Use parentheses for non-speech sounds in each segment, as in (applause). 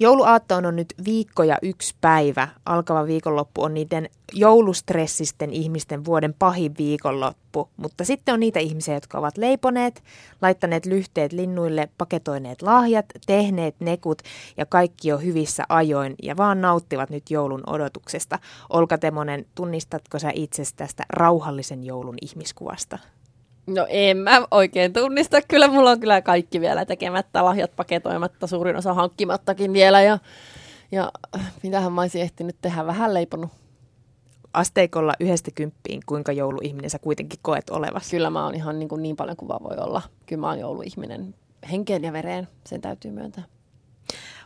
Jouluaattoon on nyt viikko ja yksi päivä. Alkava viikonloppu on niiden joulustressisten ihmisten vuoden pahin viikonloppu. Mutta sitten on niitä ihmisiä, jotka ovat leiponeet, laittaneet lyhteet linnuille, paketoineet lahjat, tehneet nekut ja kaikki on hyvissä ajoin ja vaan nauttivat nyt joulun odotuksesta. Olka Temonen, tunnistatko sä itse tästä rauhallisen joulun ihmiskuvasta? No en mä oikein tunnista. Kyllä mulla on kyllä kaikki vielä tekemättä, lahjat paketoimatta, suurin osa hankkimattakin vielä. Ja, ja mitähän mä olisin ehtinyt tehdä, vähän leiponut. Asteikolla yhdestä kymppiin, kuinka jouluihminen sä kuitenkin koet olevasi? Kyllä mä oon ihan niin, kuin niin paljon kuin vaan voi olla. Kyllä mä oon jouluihminen henkeen ja vereen, sen täytyy myöntää.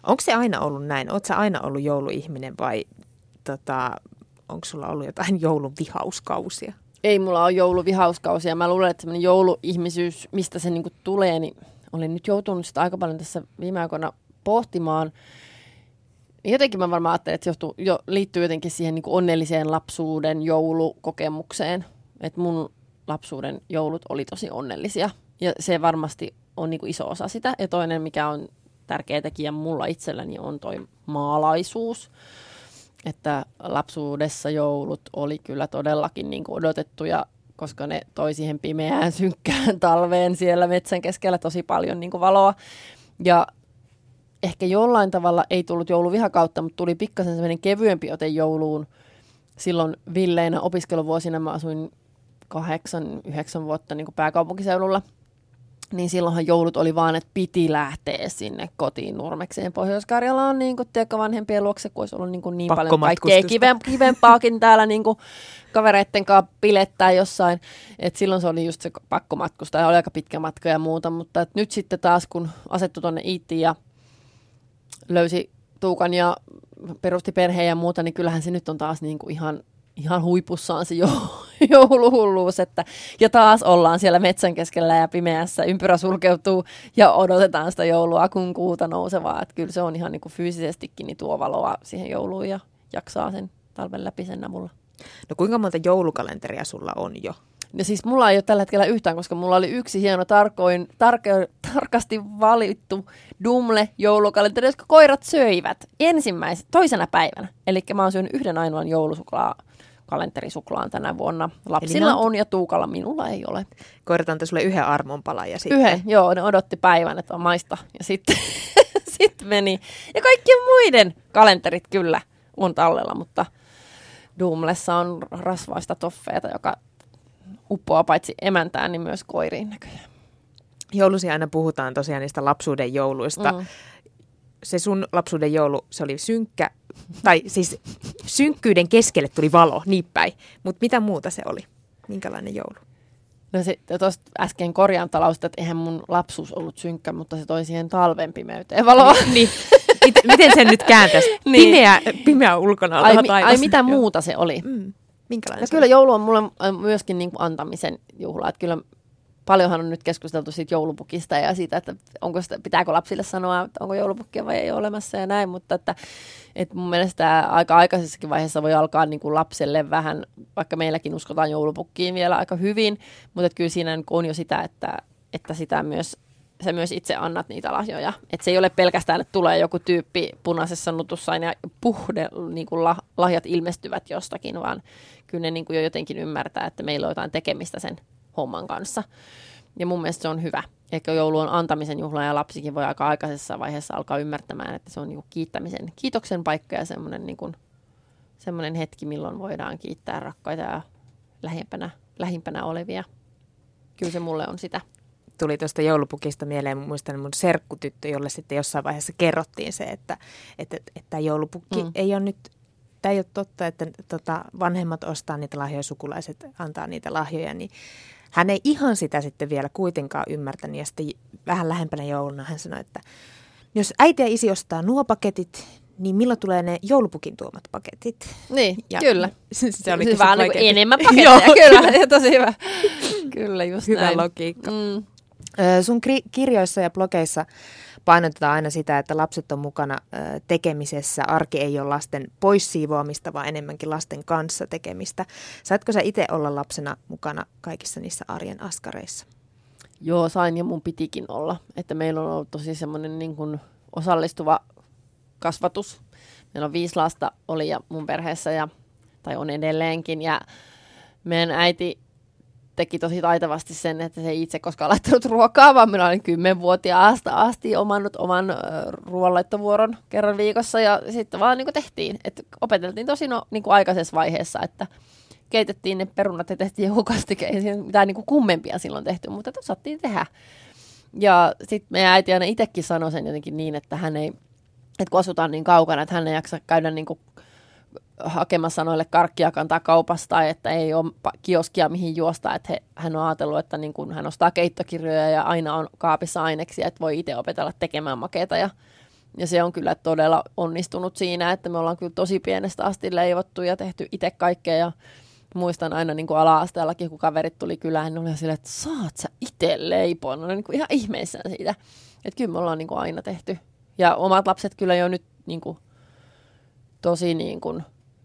Onko se aina ollut näin? Oletko sä aina ollut jouluihminen vai tota, onko sulla ollut jotain joulun vihauskausia? Ei mulla ole jouluvihauskausi ja mä luulen, että semmoinen jouluihmisyys, mistä se niinku tulee, niin olin nyt joutunut sitä aika paljon tässä viime aikoina pohtimaan. Jotenkin mä varmaan ajattelen, että se johtuu, jo, liittyy jotenkin siihen niin onnelliseen lapsuuden joulukokemukseen. Että mun lapsuuden joulut oli tosi onnellisia ja se varmasti on niin kuin iso osa sitä. Ja toinen, mikä on tärkeä tekijä mulla itselläni, on toi maalaisuus että lapsuudessa joulut oli kyllä todellakin niin kuin odotettuja, koska ne toi siihen pimeään, synkkään talveen siellä metsän keskellä tosi paljon niin kuin valoa. Ja ehkä jollain tavalla ei tullut jouluvihakautta, mutta tuli pikkasen semmoinen kevyempi ote jouluun. Silloin villeinä opiskeluvuosina mä asuin kahdeksan, yhdeksän vuotta niin kuin pääkaupunkiseudulla – niin silloinhan joulut oli vaan, että piti lähteä sinne kotiin Nurmekseen. Pohjois-Karjalaan niin kuin, tiedätkö, vanhempien luokse, kun olisi ollut niin, kuin, niin paljon kaikkea kiven, kivempaakin täällä niin kuin, kavereitten kanssa pilettää jossain. Et silloin se oli just se pakkomatkusta ja oli aika pitkä matka ja muuta, mutta et nyt sitten taas kun asettui tuonne Iittiin ja löysi Tuukan ja perusti perheen ja muuta, niin kyllähän se nyt on taas niin kuin ihan ihan huipussaan se (laughs) jouluhulluus, että ja taas ollaan siellä metsän keskellä ja pimeässä, ympyrä sulkeutuu ja odotetaan sitä joulua, kun kuuta nousevaa, että kyllä se on ihan niin kuin fyysisestikin niin tuo valoa siihen jouluun ja jaksaa sen talven läpi sen avulla. No kuinka monta joulukalenteria sulla on jo? No siis mulla ei ole tällä hetkellä yhtään, koska mulla oli yksi hieno tarkoin, tarke, tarkasti valittu Dumle joulukalenteri, jotka koirat söivät ensimmäisen, toisena päivänä. Eli mä oon syönyt yhden ainoan joulusuklaa kalenterisuklaan tänä vuonna. Lapsilla on... on ja Tuukalla minulla ei ole. Koirat antoi sulle yhden armonpalan ja sitten... Yhden, joo, ne odotti päivän, että on maista ja sitten (laughs) sit meni. Ja kaikkien muiden kalenterit kyllä on tallella, mutta Doomlessa on rasvaista toffeeta, joka uppoaa paitsi emäntään, niin myös koiriin näköjään. Joulusi aina puhutaan tosiaan niistä lapsuuden jouluista. Mm. Se sun lapsuuden joulu, se oli synkkä, tai siis synkkyyden keskelle tuli valo, niin päin. Mutta mitä muuta se oli? Minkälainen joulu? No se, tuosta äsken korjaan talausta, että eihän mun lapsuus ollut synkkä, mutta se toi siihen talven pimeyteen valoa. Niin, niin. Miten, miten sen nyt kääntäisi? (laughs) niin. Pimeä, pimeä ulkona ai, mi, ai mitä muuta se oli? Mm. Minkälainen no kyllä joulu on mulle myöskin niin kuin antamisen juhla. Että kyllä paljonhan on nyt keskusteltu siitä joulupukista ja siitä, että onko sitä, pitääkö lapsille sanoa, että onko joulupukkia vai ei ole olemassa ja näin, mutta että, että mun mielestä aika aikaisessakin vaiheessa voi alkaa niin kuin lapselle vähän, vaikka meilläkin uskotaan joulupukkiin vielä aika hyvin, mutta että kyllä siinä on jo sitä, että, että sitä myös sä myös itse annat niitä lahjoja. Että se ei ole pelkästään, että tulee joku tyyppi punaisessa nutussa ja puhde, niin kuin lahjat ilmestyvät jostakin, vaan kyllä ne niin kuin jo jotenkin ymmärtää, että meillä on jotain tekemistä sen homman kanssa. Ja mun mielestä se on hyvä. Ehkä joulu on antamisen juhla ja lapsikin voi aika aikaisessa vaiheessa alkaa ymmärtämään, että se on niin kiittämisen, kiitoksen paikka ja semmoinen niin kuin, semmoinen hetki, milloin voidaan kiittää rakkaita ja lähimpänä, lähimpänä olevia. Kyllä se mulle on sitä tuli tuosta joulupukista mieleen, muistan mun serkkutyttö, jolle sitten jossain vaiheessa kerrottiin se, että, että, että joulupukki mm. ei ole nyt, tämä ei ole totta, että tota, vanhemmat ostaa niitä lahjoja, sukulaiset antaa niitä lahjoja, niin hän ei ihan sitä sitten vielä kuitenkaan ymmärtänyt ja sitten vähän lähempänä jouluna hän sanoi, että jos äiti ja isi ostaa nuo paketit, niin milloin tulee ne joulupukin tuomat paketit? Niin, ja kyllä. (laughs) Se oli hyvä, niin enemmän (laughs) paketteja, kyllä, tosi hyvä. kyllä, just hyvä näin. logiikka. Mm. Sun kirjoissa ja blogeissa painotetaan aina sitä, että lapset on mukana tekemisessä. Arki ei ole lasten poissiivoamista, vaan enemmänkin lasten kanssa tekemistä. Saatko sä itse olla lapsena mukana kaikissa niissä arjen askareissa? Joo, sain ja mun pitikin olla. Että meillä on ollut tosi semmoinen niin kuin osallistuva kasvatus. Meillä on viisi lasta oli ja mun perheessä ja, tai on edelleenkin ja meidän äiti teki tosi taitavasti sen, että se ei itse koskaan laittanut ruokaa, vaan minä olin kymmenvuotiaasta asti omannut oman ruoanlaittovuoron kerran viikossa ja sitten vaan niin kuin tehtiin. Et opeteltiin tosi no, niin kuin aikaisessa vaiheessa, että keitettiin ne perunat ja tehtiin joku kastike. Ei siinä mitään niin kuin kummempia silloin tehty, mutta osattiin tehdä. Ja sitten meidän äiti aina itsekin sanoi sen jotenkin niin, että hän ei, että kun asutaan niin kaukana, että hän ei jaksa käydä niin kuin hakemassa noille karkkia kantaa kaupasta, että ei ole kioskia mihin juosta, että he, hän on ajatellut, että niin kun hän ostaa keittokirjoja ja aina on kaapissa aineksia, että voi itse opetella tekemään makeita ja, ja se on kyllä todella onnistunut siinä, että me ollaan kyllä tosi pienestä asti leivottu ja tehty itse kaikkea ja muistan aina niin kuin ala-asteellakin, kun kaverit tuli kylään, niin oli silleen, että saat sä itse leipoa. No niin kuin ihan ihmeissään siitä. Että kyllä me ollaan niin kuin aina tehty. Ja omat lapset kyllä jo nyt niin kuin, tosi niin kuin,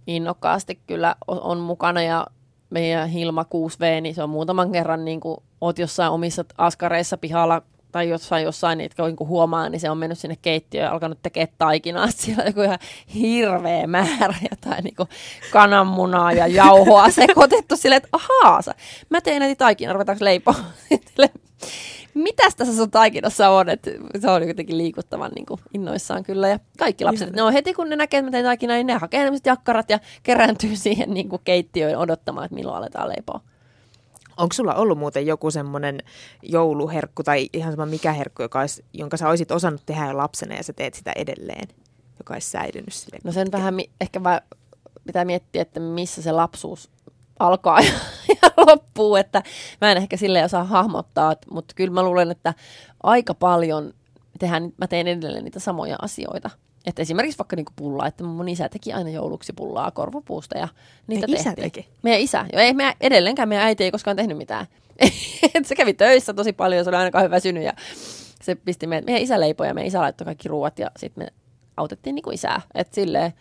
innokkaasti kyllä on mukana ja meidän Hilma 6V, niin se on muutaman kerran, niin kuin oot jossain omissa askareissa pihalla tai jossain, jossain niin, niin kuin huomaa, niin se on mennyt sinne keittiöön ja alkanut tekemään taikinaa. Siellä on joku ihan hirveä määrä jotain niin kuin kananmunaa ja jauhoa sekoitettu silleen, että ahaa, mä teen näitä taikinaa, ruvetaanko leipoa? Mitäs tässä sun taikinassa on, että se on jotenkin liikuttavan niin kuin innoissaan kyllä. Ja kaikki lapset, ne on heti kun ne näkee, että mä teen taikinaa, niin ne hakee sellaiset jakkarat ja kerääntyy (laughs) siihen niin kuin keittiöön odottamaan, että milloin aletaan leipoa. Onko sulla ollut muuten joku semmoinen jouluherkku tai ihan sama mikä herkku, joka olisi, jonka sä olisit osannut tehdä jo lapsena ja sä teet sitä edelleen, joka olisi säilynyt sille? No sen vähän mi- ehkä vaan pitää miettiä, että missä se lapsuus alkaa ja, ja loppuu, että mä en ehkä sille osaa hahmottaa, mutta kyllä mä luulen, että aika paljon tehdään, mä teen edelleen niitä samoja asioita. Että esimerkiksi vaikka niinku pullaa, että mun isä teki aina jouluksi pullaa korvapuusta ja niitä isä teki? Meidän isä. Jo, ei meidän, edelleenkään meidän äiti ei koskaan tehnyt mitään. (laughs) se kävi töissä tosi paljon se oli aina kauhean väsynyt ja se pisti meidän, meidän isä leipoi ja meidän isä laittoi kaikki ruuat ja sitten me autettiin niinku isää. Että silleen,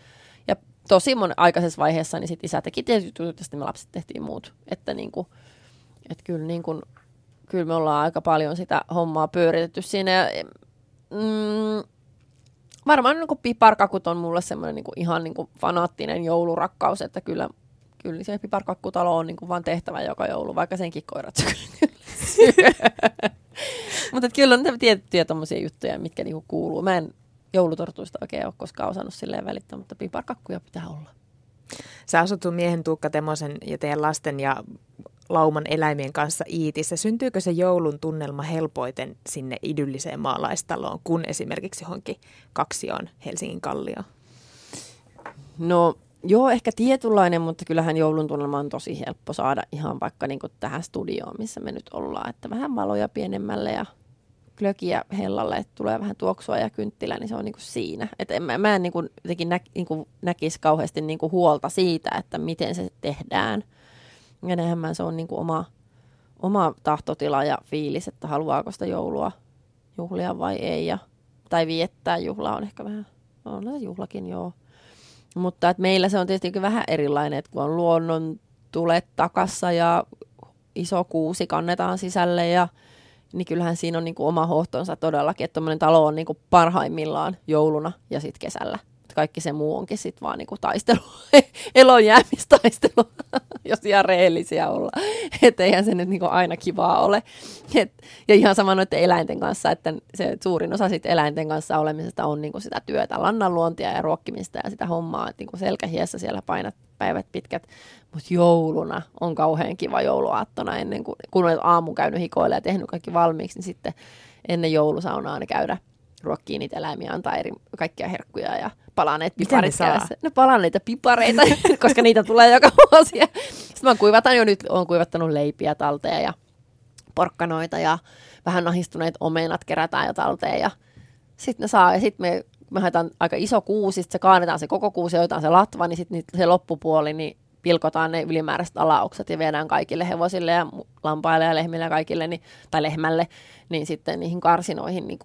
tosi monen aikaisessa vaiheessa, niin sit isä teki tietyt jutut ja sitten me lapset tehtiin muut. Että niinku, et kyllä, niinku, kyllä me ollaan aika paljon sitä hommaa pyöritetty siinä. Ja, mm, varmaan niin piparkakut on mulle semmoinen niin ihan niin kuin fanaattinen joulurakkaus, että kyllä, kyllä se piparkakkutalo on niin kuin vaan tehtävä joka joulu, vaikka senkin koirat (laughs) Mutta kyllä on tiettyjä tommosia juttuja, mitkä niinku kuuluu. Mä en joulutortuista oikein ole koskaan osannut silleen välittää, mutta piparkakkuja pitää olla. Sä asut sun miehen Tuukka Temosen ja teidän lasten ja lauman eläimien kanssa Iitissä. Syntyykö se joulun tunnelma helpoiten sinne idylliseen maalaistaloon, kun esimerkiksi johonkin kaksioon Helsingin kallio? No joo, ehkä tietynlainen, mutta kyllähän joulun tunnelma on tosi helppo saada ihan vaikka niin tähän studioon, missä me nyt ollaan. Että vähän valoja pienemmälle ja glögiä hellalle, että tulee vähän tuoksua ja kynttilä, niin se on niin kuin siinä. Et en, mä, mä en niin kuin, jotenkin nä, niin kuin näkisi kauheasti niin kuin huolta siitä, että miten se tehdään. Ja enemmän se on niin kuin oma, oma tahtotila ja fiilis, että haluaako sitä joulua juhlia vai ei. Ja, tai viettää juhlaa on ehkä vähän, on se juhlakin joo. Mutta että meillä se on tietysti vähän erilainen, että kun on luonnon tulet takassa ja iso kuusi kannetaan sisälle ja niin kyllähän siinä on niin kuin oma hohtonsa todellakin, että tuommoinen talo on niin kuin parhaimmillaan jouluna ja sitten kesällä. Kaikki se muu onkin sitten vaan niin kuin taistelu, (laughs) elonjäämistaistelu, (laughs) jos ihan rehellisiä olla. Että eihän se nyt niin kuin aina kivaa ole. Et, ja ihan sama noiden eläinten kanssa, että se suurin osa sit eläinten kanssa olemisesta on niin kuin sitä työtä, lannanluontia ja ruokkimista ja sitä hommaa, että niin selkähiessä siellä painat päivät pitkät. Mutta jouluna on kauhean kiva jouluaattona ennen kuin, kun olet aamu käynyt hikoille ja tehnyt kaikki valmiiksi, niin sitten ennen joulusaunaa ne käydä ruokkiin niitä eläimiä, antaa eri, kaikkia herkkuja ja palaneet piparit kädessä. No palaneita pipareita, (laughs) koska niitä tulee joka vuosi. Sitten mä kuivatan jo nyt, olen kuivattanut leipiä talteen ja porkkanoita ja vähän nahistuneet omenat kerätään jo talteen ja sitten ne saa ja sitten me me haetaan aika iso kuusi, sitten se kaadetaan se koko kuusi ja otetaan se latva, niin sitten se loppupuoli, niin pilkotaan ne ylimääräiset alaukset ja viedään kaikille hevosille ja lampaille ja lehmille ja kaikille, niin, tai lehmälle, niin sitten niihin karsinoihin niin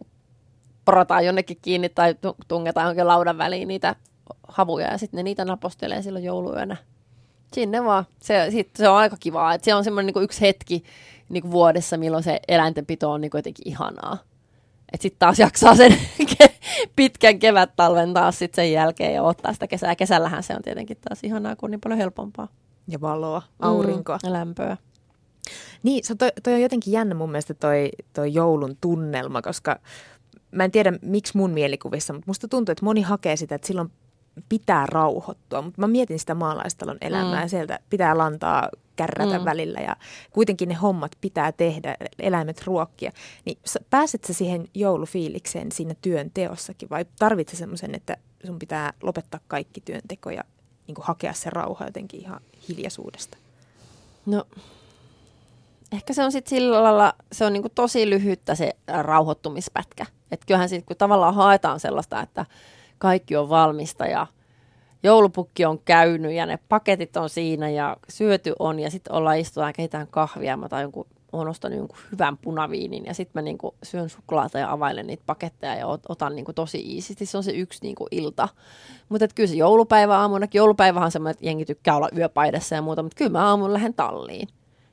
porataan jonnekin kiinni tai tungetaan jonkin laudan väliin niitä havuja ja sitten ne niitä napostelee silloin jouluyönä. Sinne vaan. Se, sit, se on aika kivaa. Et se on semmoinen niin yksi hetki niin vuodessa, milloin se eläintenpito on niin jotenkin ihanaa. Että sitten taas jaksaa sen (laughs) pitkän kevät-talven taas sit sen jälkeen ja ottaa sitä kesää. Kesällähän se on tietenkin taas ihanaa, kun on niin paljon helpompaa. Ja valoa, aurinkoa. Mm, ja lämpöä. Niin, se toi, toi on jotenkin jännä mun mielestä toi, toi joulun tunnelma, koska mä en tiedä miksi mun mielikuvissa, mutta musta tuntuu, että moni hakee sitä, että silloin pitää rauhoittua. Mutta mä mietin sitä maalaistalon elämää mm. ja sieltä pitää lantaa kärrätä mm. välillä ja kuitenkin ne hommat pitää tehdä, eläimet ruokkia. Niin pääset sä siihen joulufiilikseen siinä työn teossakin vai tarvitset semmoisen, että sun pitää lopettaa kaikki työnteko ja niin hakea se rauha jotenkin ihan hiljaisuudesta? No ehkä se on sitten sillä lailla, se on niinku tosi lyhyttä se rauhoittumispätkä. Että kyllähän sitten kun tavallaan haetaan sellaista, että kaikki on valmista ja joulupukki on käynyt ja ne paketit on siinä ja syöty on ja sitten ollaan istutaan ja kahvia. Mä tai jonkun, olen ostanut jonkun hyvän punaviinin ja sitten mä niinku syön suklaata ja availen niitä paketteja ja otan niinku tosi iisisti. Se on se yksi niinku ilta. Mutta kyllä se joulupäivä aamuna, joulupäivähän on semmoinen, että jengi tykkää olla yöpaidassa ja muuta, mutta kyllä mä aamulla lähden talliin.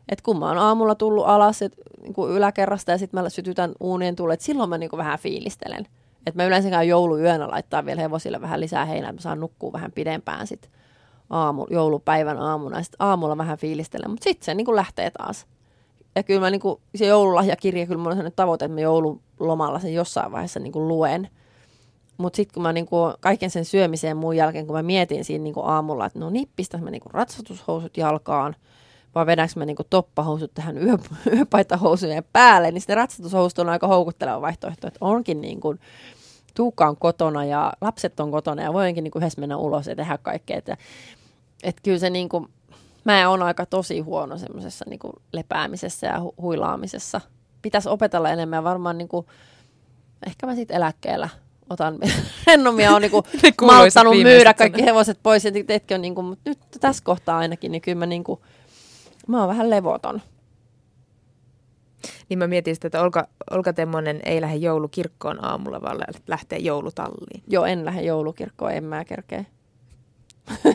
Et kun mä oon aamulla tullut alas et, niin yläkerrasta ja sitten mä sytytän uunien tullet, silloin mä niin vähän fiilistelen. Että mä yleensäkään jouluyönä laittaa vielä hevosille vähän lisää heinää, että mä saan nukkua vähän pidempään sitten aamu, joulupäivän aamuna. Sitten aamulla vähän fiilistelen, mutta sitten se niin kuin lähtee taas. Ja kyllä mä niin kuin, se joululahjakirja, kyllä mulla on sellainen tavoite, että mä joululomalla sen jossain vaiheessa niin kuin luen. Mutta sitten kun mä niinku kaiken sen syömiseen muun jälkeen, kun mä mietin siinä niinku aamulla, että no nippistä mä niinku ratsastushousut jalkaan – vai vedänkö mä niinku toppahousut tähän yö, (laughs) yöpaitahousujen päälle, niin sitten ratsastushousut on aika houkutteleva vaihtoehto, että onkin niin kuin, Tuukka on kotona ja lapset on kotona ja voinkin niin kuin yhdessä mennä ulos ja tehdä kaikkea. Että, että kyllä se niin kuin, mä oon aika tosi huono semmoisessa niin kuin lepäämisessä ja hu- huilaamisessa. Pitäisi opetella enemmän varmaan niin kuin, ehkä mä sitten eläkkeellä otan (laughs) rennomia on niinku (laughs) malttanut myydä kaikki hevoset pois ja on niinku, mutta nyt tässä kohtaa ainakin, niin kyllä mä niinku, Mä oon vähän levoton. Niin mä mietin sitä, että Olka, Olka Temmonen ei lähde joulukirkkoon aamulla, vaan lähtee joulutalliin. Joo, en lähde joulukirkkoon, en mä kerkeä. (laughs)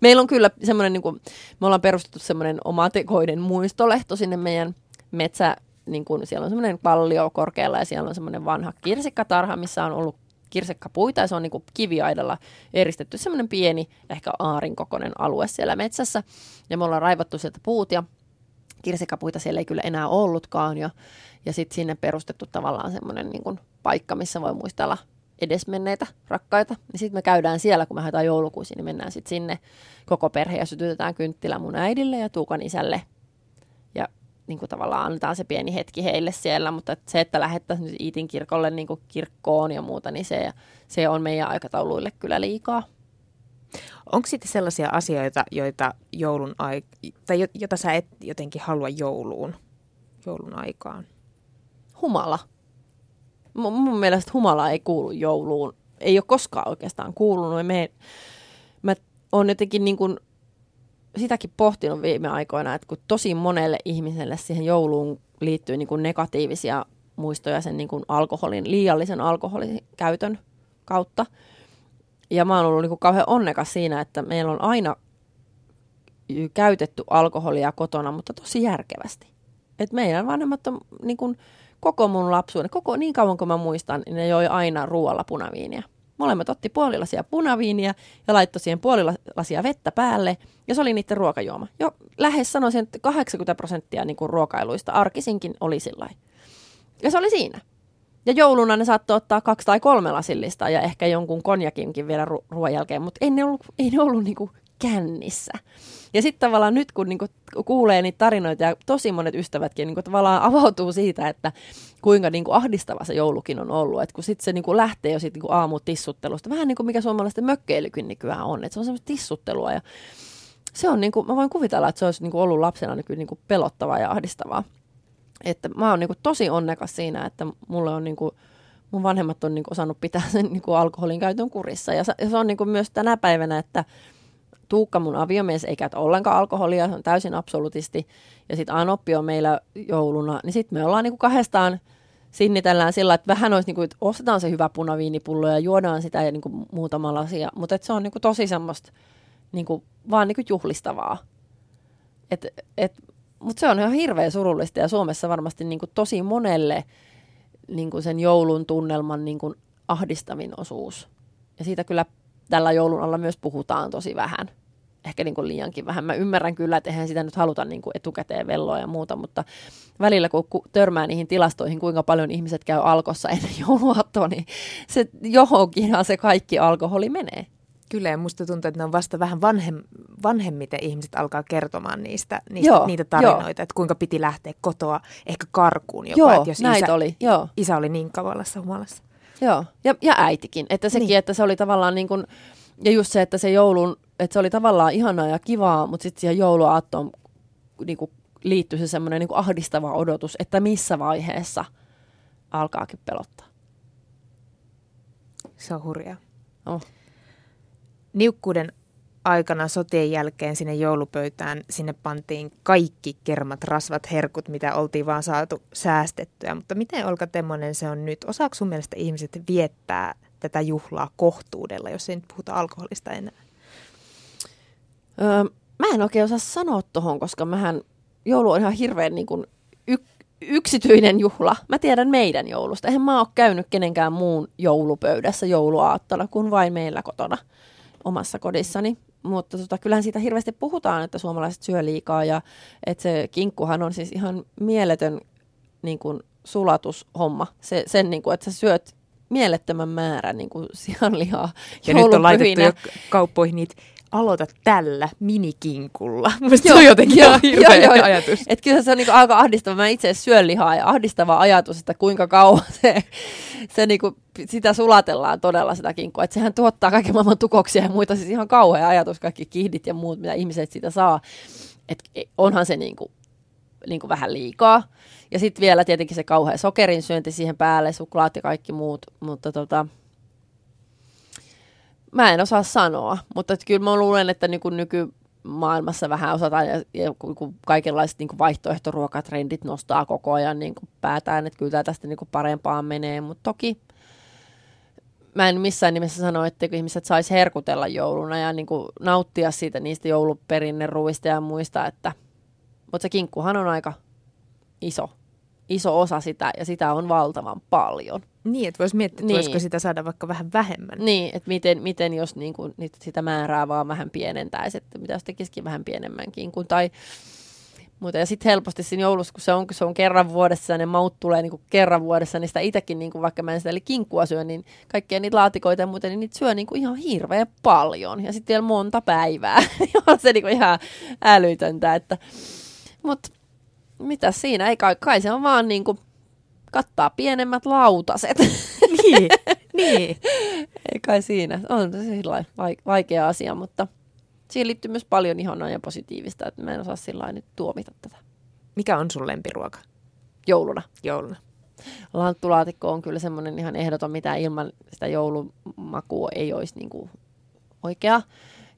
Meillä on kyllä semmoinen, niin kuin, me ollaan perustettu semmoinen omatekoinen muistolehto sinne meidän metsä, niin kuin, siellä on semmoinen kallio korkealla ja siellä on semmoinen vanha kirsikkatarha, missä on ollut kirsikkapuita ja se on niin kuin kiviaidalla eristetty semmoinen pieni, ehkä aarinkokoinen alue siellä metsässä. Ja me ollaan raivattu sieltä puut ja kirsikkapuita siellä ei kyllä enää ollutkaan ja, ja sitten sinne perustettu tavallaan semmoinen niin paikka, missä voi muistella edesmenneitä rakkaita. Niin sitten me käydään siellä, kun me haetaan joulukuusi, niin mennään sitten sinne koko perhe ja sytytetään kynttilä mun äidille ja Tuukan isälle niin kuin tavallaan annetaan se pieni hetki heille siellä, mutta että se, että lähettäisiin Iitin kirkolle niin kuin kirkkoon ja muuta, niin se, se on meidän aikatauluille kyllä liikaa. Onko sitten sellaisia asioita, joita joulun ai- tai jota sä et jotenkin halua jouluun, joulun aikaan? Humala. M- mun mielestä humala ei kuulu jouluun. Ei ole koskaan oikeastaan kuulunut. Me, mä oon jotenkin niin kuin sitäkin pohtinut viime aikoina, että kun tosi monelle ihmiselle siihen jouluun liittyy niin kuin negatiivisia muistoja sen niin kuin alkoholin, liiallisen alkoholin käytön kautta. Ja mä oon ollut niin kuin kauhean onnekas siinä, että meillä on aina käytetty alkoholia kotona, mutta tosi järkevästi. Et meidän vanhemmat on niin kuin koko mun lapsuuden, koko niin kauan kuin mä muistan, niin ne joi aina ruoalla punaviiniä. Molemmat otti puolilasia punaviiniä ja laittoi siihen puolilasia vettä päälle, ja se oli niiden ruokajuoma. Jo lähes sanoisin, että 80 prosenttia niin ruokailuista arkisinkin oli sillä Ja se oli siinä. Ja jouluna ne saattoi ottaa kaksi tai kolme lasillista ja ehkä jonkun konjakinkin vielä ru- ruoan jälkeen, mutta ei ne ollut, ei ne ollut niin kuin kännissä. Ja sitten tavallaan nyt, kun niinku kuulee niitä tarinoita ja tosi monet ystävätkin niinku tavallaan avautuu siitä, että kuinka niinku ahdistava se joulukin on ollut. Että kun sitten se niinku lähtee jo sit niinku aamutissuttelusta, vähän niin kuin mikä suomalaisten mökkeilykin nykyään on, että se on semmoista tissuttelua ja se on niinku, mä voin kuvitella, että se olisi niinku ollut lapsena niin niinku pelottavaa ja ahdistavaa. Että mä oon niinku tosi onnekas siinä, että mulle on niinku, mun vanhemmat on niinku osannut pitää sen niinku alkoholin käytön kurissa. Ja se, ja se on niinku myös tänä päivänä, että Tuukka, mun aviomies, ei käytä ollenkaan alkoholia, se on täysin absolutisti. Ja sitten Anoppi on meillä jouluna, niin sitten me ollaan niinku kahdestaan sinnitellään sillä, että vähän olisi, niinku, että ostetaan se hyvä punaviinipullo ja juodaan sitä ja niinku muutama lasia. Mutta se on niinku tosi semmoista niinku, vaan niinku juhlistavaa. Et, et, Mutta se on ihan hirveän surullista ja Suomessa varmasti niinku tosi monelle niin kuin sen joulun tunnelman niin kuin ahdistavin osuus. Ja siitä kyllä tällä joulun alla myös puhutaan tosi vähän. Ehkä niin kuin liiankin vähän. Mä ymmärrän kyllä, että eihän sitä nyt haluta niin kuin etukäteen velloa ja muuta, mutta välillä kun törmää niihin tilastoihin, kuinka paljon ihmiset käy alkossa ennen (laughs) jouluaattoa, niin se johonkinhan se kaikki alkoholi menee. Kyllä, ja musta tuntuu, että ne on vasta vähän vanhem, vanhemmiten ihmiset alkaa kertomaan niistä, niistä joo, niitä tarinoita, joo. että kuinka piti lähteä kotoa ehkä karkuun jopa, joo, että jos isä, oli, joo. isä oli niin kavalassa humalassa. Joo, ja, ja äitikin, että sekin, niin. että se oli tavallaan niin kuin, ja just se, että se joulun, että se oli tavallaan ihanaa ja kivaa, mutta sitten siihen jouluaattoon niin kuin liittyy se semmoinen niin ahdistava odotus, että missä vaiheessa alkaakin pelottaa. Se on hurjaa. Oh niukkuuden aikana sotien jälkeen sinne joulupöytään sinne pantiin kaikki kermat, rasvat, herkut, mitä oltiin vaan saatu säästettyä. Mutta miten Olka Temmonen se on nyt? Osaako sun mielestä ihmiset viettää tätä juhlaa kohtuudella, jos ei nyt puhuta alkoholista enää? Öö, mä en oikein osaa sanoa tuohon, koska mähän joulu on ihan hirveän niin kuin y- yksityinen juhla. Mä tiedän meidän joulusta. Eihän mä ole käynyt kenenkään muun joulupöydässä jouluaattona kuin vain meillä kotona omassa kodissani. Mutta tota, kyllähän siitä hirveästi puhutaan, että suomalaiset syö liikaa ja että se kinkkuhan on siis ihan mieletön niin kuin, sulatushomma. Se, sen, niin kuin, että sä syöt mielettömän määrän niin kuin sianlihaa Ja nyt on laitettu jo kauppoihin niitä aloita tällä minikinkulla. (laughs) Mielestäni se on jotenkin joo, hirveä joo, joo. ajatus. Et kyllä se on niinku aika ahdistava. Mä itse syön lihaa ja ahdistava ajatus, että kuinka kauan se, se niinku, sitä sulatellaan todella sitä kinkkua. Että sehän tuottaa kaiken maailman tukoksia ja muita. Siis ihan kauhea ajatus, kaikki kihdit ja muut, mitä ihmiset siitä saa. Et onhan se niinku, niinku vähän liikaa. Ja sitten vielä tietenkin se kauhea sokerin syönti siihen päälle, suklaat ja kaikki muut. Mutta tota, Mä en osaa sanoa, mutta kyllä mä luulen, että niin kuin nykymaailmassa vähän osataan ja, ja kaikenlaiset niin kuin vaihtoehtoruokatrendit nostaa koko ajan niin kuin päätään, että kyllä tästä niin kuin parempaan menee, mutta toki mä en missään nimessä sano, että ihmiset saisi herkutella jouluna ja niin kuin nauttia siitä niistä jouluperinneruista ja muista, että mutta se kinkkuhan on aika iso, iso osa sitä ja sitä on valtavan paljon. Niin, että voisi miettiä, että niin. voisiko sitä saada vaikka vähän vähemmän. Niin, että miten, miten jos niin kuin, sitä määrää vaan vähän pienentäisi, että mitä jos tekisikin vähän pienemmänkin. Kun, tai, mutta ja sitten helposti siinä joulussa, kun se on, kun se on kerran vuodessa ja ne maut tulee niin kuin kerran vuodessa, niin sitä itsekin, niin kuin, vaikka mä en sitä eli kinkkua syö, niin kaikkia niitä laatikoita ja muuten, niin niitä syö niin kuin ihan hirveän paljon. Ja sitten vielä monta päivää. (laughs) on se niin kuin ihan älytöntä. Että, mutta mitä siinä, ei kai, kai se on vaan niin kuin kattaa pienemmät lautaset. Niin, niin. (laughs) Ei kai siinä. On se vaikea asia, mutta siihen liittyy myös paljon ihanaa ja positiivista, että mä en osaa sillä nyt tuomita tätä. Mikä on sun lempiruoka? Jouluna. Jouluna. Lanttulaatikko on kyllä semmoinen ihan ehdoton, mitä ilman sitä joulumakua ei olisi niin kuin oikea.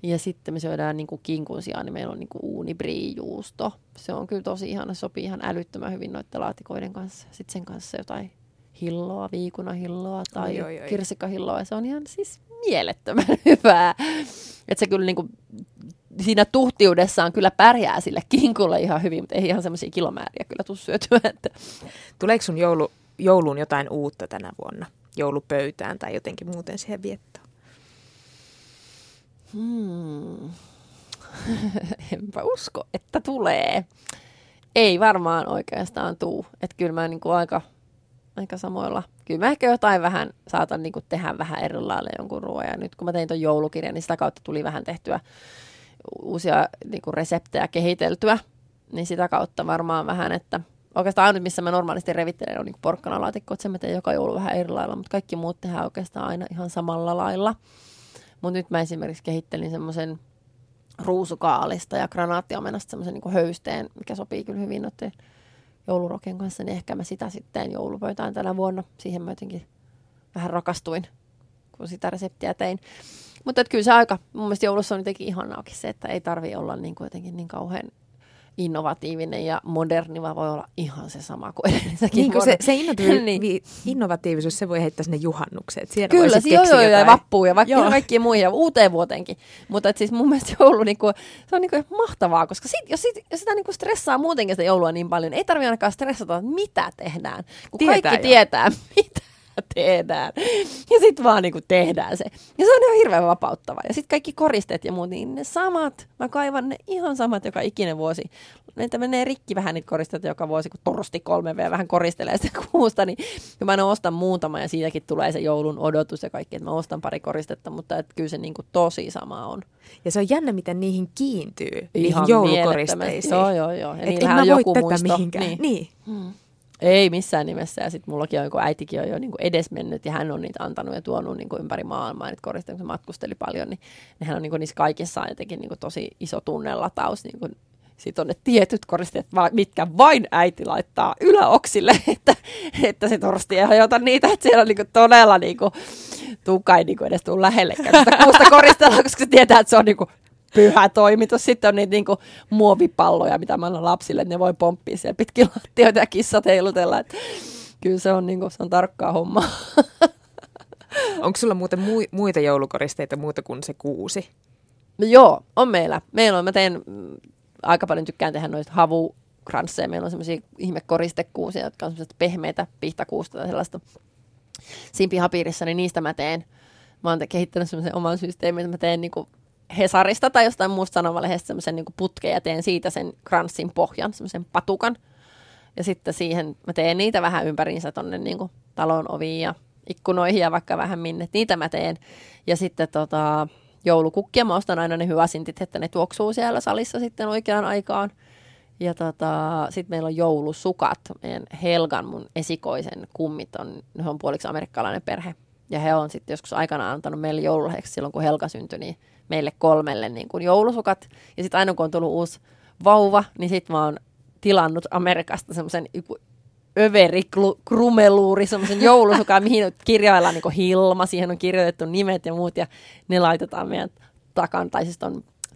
Ja sitten me syödään niin kuin kinkun sijaan, niin meillä on niin kuin uunibriijuusto. Se on kyllä tosi ihana, sopii ihan älyttömän hyvin noiden laatikoiden kanssa. Sitten sen kanssa jotain hilloa, viikunahilloa tai oi, oi, oi. kirsikkahilloa. Se on ihan siis mielettömän (laughs) hyvää. Että se kyllä niin kuin, siinä tuhtiudessaan kyllä pärjää sille kinkulle ihan hyvin, mutta ei ihan semmoisia kilomääriä kyllä tule syötyä. Että. Tuleeko sun joulu, jouluun jotain uutta tänä vuonna? Joulupöytään tai jotenkin muuten siihen viettoon? Hmm. (laughs) Enpä usko, että tulee. Ei varmaan oikeastaan tuu. Että kyllä mä niinku aika, aika samoilla. Kyllä mä ehkä jotain vähän saatan niinku tehdä vähän eri lailla jonkun ruoan. Ja nyt kun mä tein ton joulukirjan, niin sitä kautta tuli vähän tehtyä uusia niinku reseptejä kehiteltyä. Niin sitä kautta varmaan vähän, että oikeastaan ainut, missä mä normaalisti revittelen, on niin porkkanalaatikko, että sen mä teen joka joulu vähän eri lailla, mutta kaikki muut tehdään oikeastaan aina ihan samalla lailla. Mutta nyt mä esimerkiksi kehittelin semmoisen ruusukaalista ja granaattiamenasta semmoisen niin höysteen, mikä sopii kyllä hyvin noiden joulurokien kanssa, niin ehkä mä sitä sitten joulupöytään tänä vuonna. Siihen mä jotenkin vähän rakastuin, kun sitä reseptiä tein. Mutta kyllä se aika, mun mielestä joulussa on jotenkin ihanaakin se, että ei tarvi olla niin kuin jotenkin niin kauhean innovatiivinen ja moderni, vaan voi olla ihan se sama kuin edellisäkin niin, se, se innovatiiv- (laughs) niin. innovatiivisuus, se voi heittää sinne juhannukseen. Siellä Kyllä, joo, joo, ja vappuun ja vaikka joo. kaikkiin muihin uuteen vuoteenkin. Mutta siis mun mielestä joulu, niin kuin, se on niin kuin mahtavaa, koska sit, jos, sit, jos sitä niin kuin stressaa muutenkin sitä joulua niin paljon, ei tarvitse ainakaan stressata, että mitä tehdään. Kun tietää kaikki jo. tietää, (laughs) mitä (laughs) tehdään. Ja sitten vaan niinku tehdään se. Ja se on ihan hirveän vapauttava. Ja sitten kaikki koristeet ja muut, niin ne samat, mä kaivan ne ihan samat joka ikinen vuosi. Niitä menee rikki vähän niitä koristeet joka vuosi, kun torsti kolme v vähän koristelee sitä (laughs) kuusta, niin mä aina ostan muutama ja siitäkin tulee se joulun odotus ja kaikki, että mä ostan pari koristetta, mutta et kyllä se niinku tosi sama on. Ja se on jännä, miten niihin kiintyy, ihan niihin joulukoristeisiin. Joo, joo, joo. Ja Et en mä voi joku tätä muisto. mihinkään. Niin. niin. Hmm. Ei missään nimessä. Ja sitten mullakin on, joku äitikin on jo niin edesmennyt ja hän on niitä antanut ja tuonut niin kuin ympäri maailmaa. Nyt korista, kun se matkusteli paljon, niin nehän on niin kuin niissä kaikissa jotenkin niin kuin tosi iso tunnelataus. Niin kuin sitten on ne tietyt koristeet, mitkä vain äiti laittaa yläoksille, (laughs) että, että se torsti ei hajota niitä, että siellä on niinku todella niinku, tukai niinku edes tuu lähellekään sitä kuusta (laughs) koristella, koska se tietää, että se on niinku pyhä toimitus. Sitten on niitä niinku muovipalloja, mitä mä annan lapsille, että ne voi pomppia siellä pitkin lattioita ja kissat heilutella. Että kyllä se on, niinku, se on tarkkaa hommaa. Onko sulla muuten muita joulukoristeita muuta kuin se kuusi? No joo, on meillä. Meillä on, mä teen mm, aika paljon tykkään tehdä noita havukransseja. Meillä on semmoisia ihmekoristekuusia, jotka on semmoiset pehmeitä pihtakuusta tai sellaista. Siinä pihapiirissä, niin niistä mä teen. Mä oon kehittänyt semmoisen oman systeemin, että mä teen niinku Hesarista tai jostain muusta sanomalehdestä semmoisen niin putkeen ja teen siitä sen kranssin pohjan, semmoisen patukan. Ja sitten siihen mä teen niitä vähän ympäriinsä tonne niin kuin talon oviin ja ikkunoihin ja vaikka vähän minne. Niitä mä teen. Ja sitten tota, joulukukkia mä ostan aina ne hyväsintit, että ne tuoksuu siellä salissa sitten oikeaan aikaan. Ja tota, sitten meillä on joulusukat. Meidän Helgan, mun esikoisen kummit, on, ne on puoliksi amerikkalainen perhe. Ja he on sitten joskus aikana antanut meille joululahjaksi silloin, kun Helga syntyi, niin meille kolmelle niin kuin joulusukat. Ja sitten aina kun on tullut uusi vauva, niin sitten mä oon tilannut Amerikasta semmoisen överi krumeluuri, semmoisen joulusukan, mihin kirjaillaan niin Hilma, siihen on kirjoitettu nimet ja muut, ja ne laitetaan meidän takan, tai siis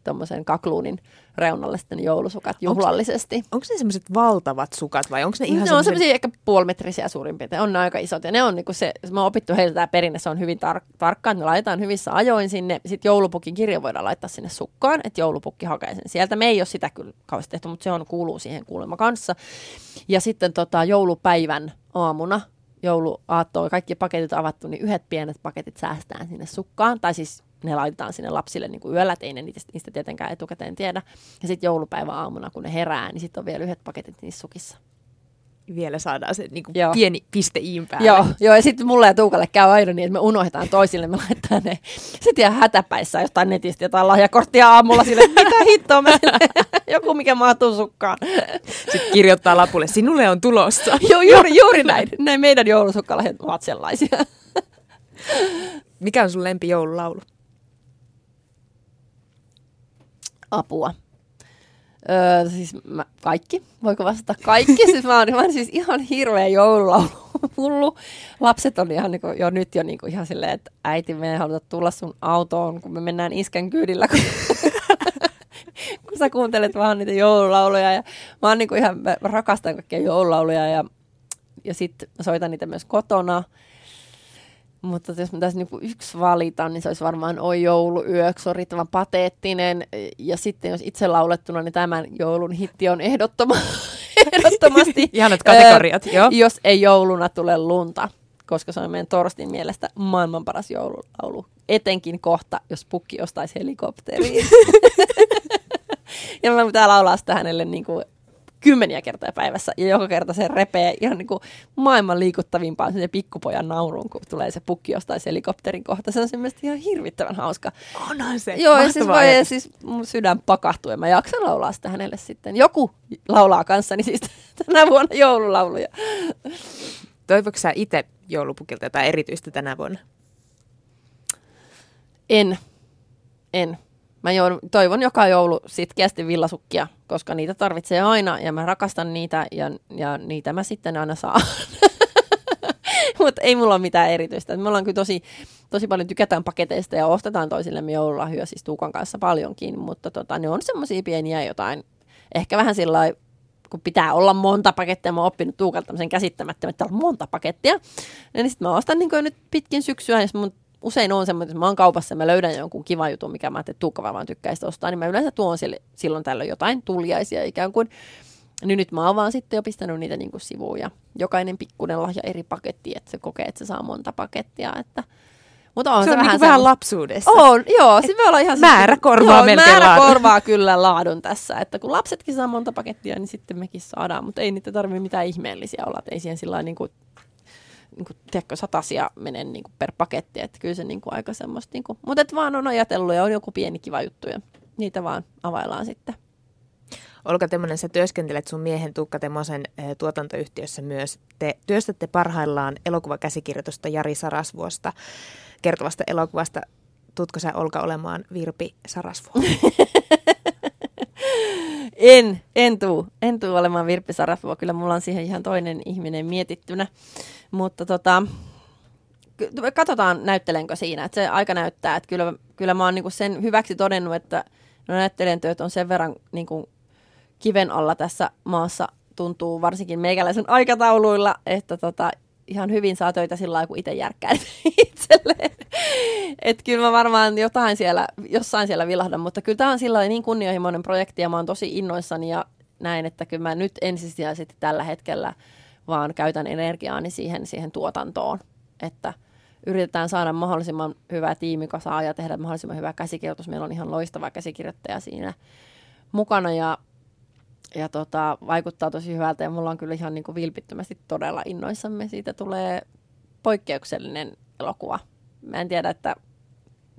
tuommoisen kakluunin reunalle sitten joulusukat juhlallisesti. Onko, onko ne semmoiset valtavat sukat vai onko ne ihan Ne on semmoisia ehkä puolimetrisiä suurin piirtein, on ne aika isot ja ne on niinku se, mä oon opittu heiltä tämä perinne, se on hyvin tar- tarkkaan, ne laitetaan hyvissä ajoin sinne, sitten joulupukin kirja voidaan laittaa sinne sukkaan, että joulupukki hakee sen sieltä. Me ei ole sitä kyllä kauheasti tehty, mutta se on kuuluu siihen kuulemma kanssa. Ja sitten tota, joulupäivän aamuna jouluaattoon, kaikki paketit avattu, niin yhdet pienet paketit säästään sinne sukkaan, tai siis ne laitetaan sinne lapsille niin kuin yöllä, ei ne niistä, niistä tietenkään etukäteen tiedä. Ja sitten joulupäivä aamuna, kun ne herää, niin sitten on vielä yhdet paketit niissä sukissa. Vielä saadaan se niin kuin pieni piste iin päälle. Joo, joo, ja sitten mulle ja Tuukalle käy aina niin, että me unohdetaan toisille, me laitetaan ne sitten ihan hätäpäissä jostain netistä jotain lahjakorttia aamulla sille, että mitä hittoa me (laughs) joku mikä mahtuu sukkaan. Sitten kirjoittaa lapulle, sinulle on tulossa. (laughs) joo, juuri, juuri näin. Näin meidän joulusukkalahet ovat sellaisia. Mikä on sun lempi joululaulu? Apua. Öö, siis mä, kaikki, voiko vastata kaikki? siis mä oon, mä oon siis ihan hirveä joululaulu. Lapset on ihan niin kuin, jo nyt jo niin kuin ihan silleen, että äiti, me ei haluta tulla sun autoon, kun me mennään iskän kyydillä, kun, (laughs) kun sä kuuntelet vaan niitä joululauluja. Ja mä oon niin kuin ihan, mä rakastan kaikkia joululauluja ja, ja sitten soitan niitä myös kotona. Mutta jos pitäisi niinku yksi valita, niin se olisi varmaan Oi jouluyöksi, on riittävän pateettinen. Ja sitten jos itse laulettuna, niin tämän joulun hitti on ehdottoma, (laughs) ehdottomasti. Ihanat kategoriat, joo. Jos ei jouluna tule lunta, koska se on meidän Torstin mielestä maailman paras joululaulu. Etenkin kohta, jos pukki ostaisi helikopteriin. (laughs) (laughs) ja mä pitää laulaa sitä hänelle niin kuin kymmeniä kertoja päivässä ja joka kerta se repee ihan niin kuin maailman liikuttavimpaan se pikkupojan nauruun, kun tulee se pukki jostain helikopterin kohta. Se on semmoista ihan hirvittävän hauska. Onhan se. Joo, ja siis, voi, ja siis mun sydän pakahtuu ja mä jaksan laulaa sitä hänelle sitten. Joku laulaa kanssani siis (laughs) tänä vuonna joululauluja. Toivoiko sä itse joulupukilta jotain erityistä tänä vuonna? En. En. Mä joudun, toivon joka joulu sitkeästi villasukkia, koska niitä tarvitsee aina ja mä rakastan niitä ja, ja niitä mä sitten aina saan. (laughs) Mutta ei mulla ole mitään erityistä. Me ollaan kyllä tosi, tosi paljon tykätään paketeista ja ostetaan toisillemme joululahjoja siis Tuukan kanssa paljonkin, mutta tota, ne on semmoisia pieniä jotain ehkä vähän sillä kun pitää olla monta pakettia, mä oon oppinut Tuukalta tämmöisen käsittämättömän, että on monta pakettia. Niin sitten mä ostan niin nyt pitkin syksyä, jos mun usein on semmoinen, että mä oon kaupassa ja mä löydän jonkun kivan jutun, mikä mä ajattelin, että Tuukka vaan tykkäisi ostaa, niin mä yleensä tuon sille, silloin tällöin jotain tuliaisia ikään kuin. Niin nyt mä oon vaan sitten jo pistänyt niitä niin kuin sivuun ja jokainen pikkuinen lahja eri paketti, että se kokee, että se saa monta pakettia, että mutta on se, se on vähän, niin vähän lapsuudessa. On, joo. Se voi olla ihan määrä siis, korvaa joo, melkein määrä laadun. korvaa kyllä laadun tässä. Että kun lapsetkin saa monta pakettia, niin sitten mekin saadaan. Mutta ei niitä tarvitse mitään ihmeellisiä olla. Että ei siihen sillä niin kuin, niin kuin, tiedätkö, satasia mene niin kuin per paketti. Että kyllä se niin kuin aika semmoista. Niin kuin, mutta et vaan on ajatellut ja on joku pieni kiva juttu ja niitä vaan availlaan sitten. Olka Temmonen, sä työskentelet sun miehen Tuukka Temosen tuotantoyhtiössä myös. Te työstätte parhaillaan elokuvakäsikirjoitusta Jari Sarasvuosta kertovasta elokuvasta. Tutko sä Olka olemaan Virpi Sarasvuo? (laughs) en, en tuu. En tuu olemaan Virpi Sarasvuo. Kyllä mulla on siihen ihan toinen ihminen mietittynä. Mutta tota, katsotaan näyttelenkö siinä. Että se aika näyttää. Että kyllä, kyllä mä oon niinku sen hyväksi todennut, että no näyttelijän työt on sen verran niinku kiven alla tässä maassa tuntuu varsinkin meikäläisen aikatauluilla, että tota, ihan hyvin saa töitä sillä lailla, kun itse järkkää (laughs) itselleen. Että kyllä mä varmaan jotain siellä, jossain siellä vilahdan, mutta kyllä tämä on sillä niin kunnianhimoinen projekti ja mä oon tosi innoissani ja näin, että kyllä mä nyt ensisijaisesti tällä hetkellä vaan käytän energiaani siihen, siihen tuotantoon, että yritetään saada mahdollisimman hyvä tiimi kasaan ja tehdä mahdollisimman hyvä käsikirjoitus. Meillä on ihan loistava käsikirjoittaja siinä mukana ja ja tota, vaikuttaa tosi hyvältä ja mulla on kyllä ihan niin kuin vilpittömästi todella innoissamme. Siitä tulee poikkeuksellinen elokuva. Mä en tiedä, että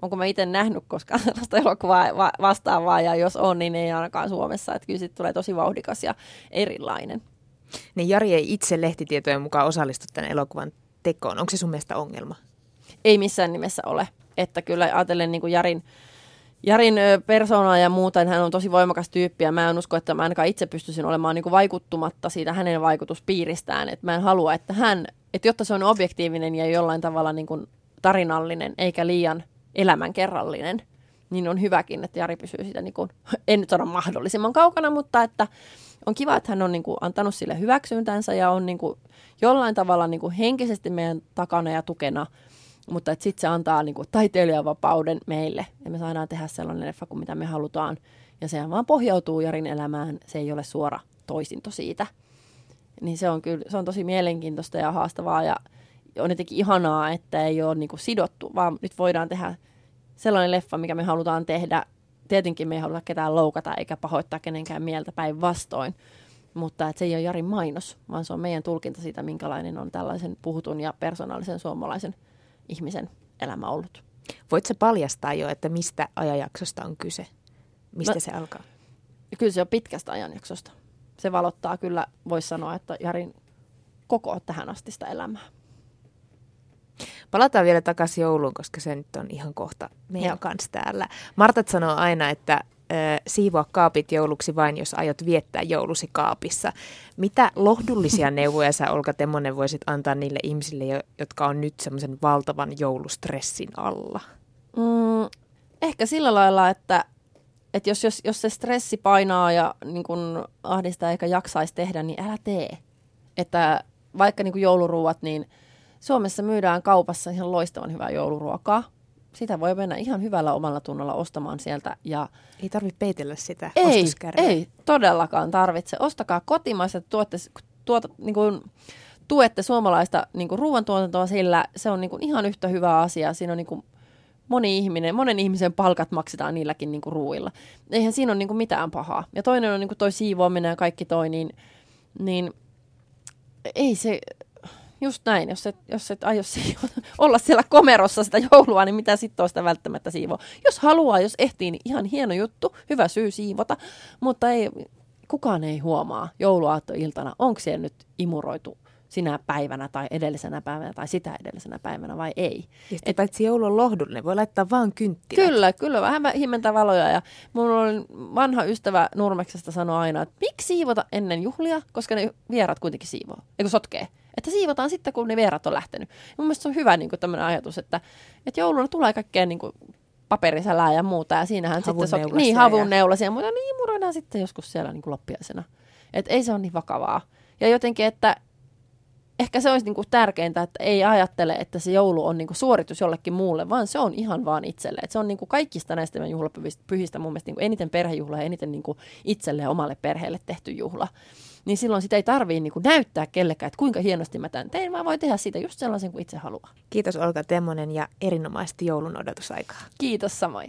onko mä itse nähnyt koskaan sellaista elokuvaa va- vastaavaa ja jos on, niin ei ainakaan Suomessa. Että kyllä siitä tulee tosi vauhdikas ja erilainen. Niin Jari ei itse lehtitietojen mukaan osallistu tämän elokuvan tekoon. Onko se sun mielestä ongelma? Ei missään nimessä ole. Että kyllä ajatellen niin kuin Jarin Jarin persoonaa ja muuta, niin hän on tosi voimakas tyyppi ja mä en usko, että mä ainakaan itse pystyisin olemaan niin kuin vaikuttumatta siitä hänen vaikutuspiiristään. Että mä en halua, että hän, että jotta se on objektiivinen ja jollain tavalla niin kuin tarinallinen eikä liian elämänkerrallinen, niin on hyväkin, että Jari pysyy siitä, niin kuin, (laughs) en nyt sano mahdollisimman kaukana, mutta että on kiva, että hän on niin kuin, antanut sille hyväksyntänsä ja on niin kuin, jollain tavalla niin kuin, henkisesti meidän takana ja tukena – mutta sitten se antaa niin kuin, taiteilijavapauden meille ja me saadaan tehdä sellainen leffa kuin mitä me halutaan. Ja sehän vaan pohjautuu Jarin elämään, se ei ole suora toisinto siitä. Niin se on kyllä, se on tosi mielenkiintoista ja haastavaa ja on jotenkin ihanaa, että ei ole niin kuin sidottu, vaan nyt voidaan tehdä sellainen leffa, mikä me halutaan tehdä. Tietenkin me ei haluta ketään loukata eikä pahoittaa kenenkään mieltä päinvastoin, mutta että se ei ole Jarin mainos, vaan se on meidän tulkinta siitä, minkälainen on tällaisen puhutun ja persoonallisen suomalaisen – ihmisen elämä ollut. Voitko paljastaa jo, että mistä ajanjaksosta on kyse? Mistä no, se alkaa? Kyllä se on pitkästä ajanjaksosta. Se valottaa kyllä, voisi sanoa, että Jarin koko tähän asti sitä elämää. Palataan vielä takaisin jouluun, koska se nyt on ihan kohta meidän kanssa täällä. Martat sanoo aina, että siivoa kaapit jouluksi vain, jos aiot viettää joulusi kaapissa. Mitä lohdullisia (laughs) neuvoja sä Olka Temmonen voisit antaa niille ihmisille, jotka on nyt semmoisen valtavan joulustressin alla? Mm, ehkä sillä lailla, että, että jos, jos, jos se stressi painaa ja niin kun ahdistaa eikä jaksaisi tehdä, niin älä tee. Että vaikka niin jouluruuat, niin Suomessa myydään kaupassa ihan loistavan hyvää jouluruokaa sitä voi mennä ihan hyvällä omalla tunnolla ostamaan sieltä. Ja ei tarvitse peitellä sitä ei, ei todellakaan tarvitse. Ostakaa kotimaista, tuotte, tuota, niin kuin, tuette suomalaista niin kuin ruoantuotantoa sillä, se on niin kuin ihan yhtä hyvä asia. Siinä on niin kuin moni ihminen, monen ihmisen palkat maksetaan niilläkin niin kuin ruuilla. Eihän siinä ole niin kuin mitään pahaa. Ja toinen on niin kuin toi siivoaminen ja kaikki toi, niin, niin ei se, Just näin, jos et, jos et aio (laughs) olla siellä komerossa sitä joulua, niin mitä sitten sitä välttämättä siivoa. Jos haluaa, jos ehtii, niin ihan hieno juttu, hyvä syy siivota, mutta ei, kukaan ei huomaa jouluaattoiltana, onko siellä nyt imuroitu sinä päivänä tai edellisenä päivänä tai sitä edellisenä päivänä vai ei. Ja Et, paitsi joulu on lohdullinen, voi laittaa vaan kynttilät. Kyllä, kyllä, vähän himmentä valoja. Ja mun on vanha ystävä Nurmeksesta sanoi aina, että miksi siivota ennen juhlia, koska ne vierat kuitenkin siivoo, eikö sotkee. Että siivotaan sitten, kun ne vierat on lähtenyt. Ja mun mielestä se on hyvä niin tämmöinen ajatus, että, että jouluna tulee kaikkea niin kuin, paperisälää ja muuta. Ja siinähän Havun sitten neulassa niin, havun neulasia ja muuta. Niin muroidaan sitten joskus siellä niin kuin loppiaisena. Et ei se ole niin vakavaa. Ja jotenkin, että ehkä se olisi niin kuin tärkeintä, että ei ajattele, että se joulu on niin kuin suoritus jollekin muulle, vaan se on ihan vaan itselle. Et se on niin kuin kaikista näistä meidän juhlapyhistä pyhistä mun mielestä niin kuin eniten perhejuhla ja eniten niin kuin itselle ja omalle perheelle tehty juhla. Niin silloin sitä ei tarvii niin kuin näyttää kellekään, että kuinka hienosti mä tämän tein, vaan voi tehdä siitä just sellaisen kuin itse haluaa. Kiitos Olga Temmonen ja erinomaisesti joulun odotusaikaa. Kiitos samoin.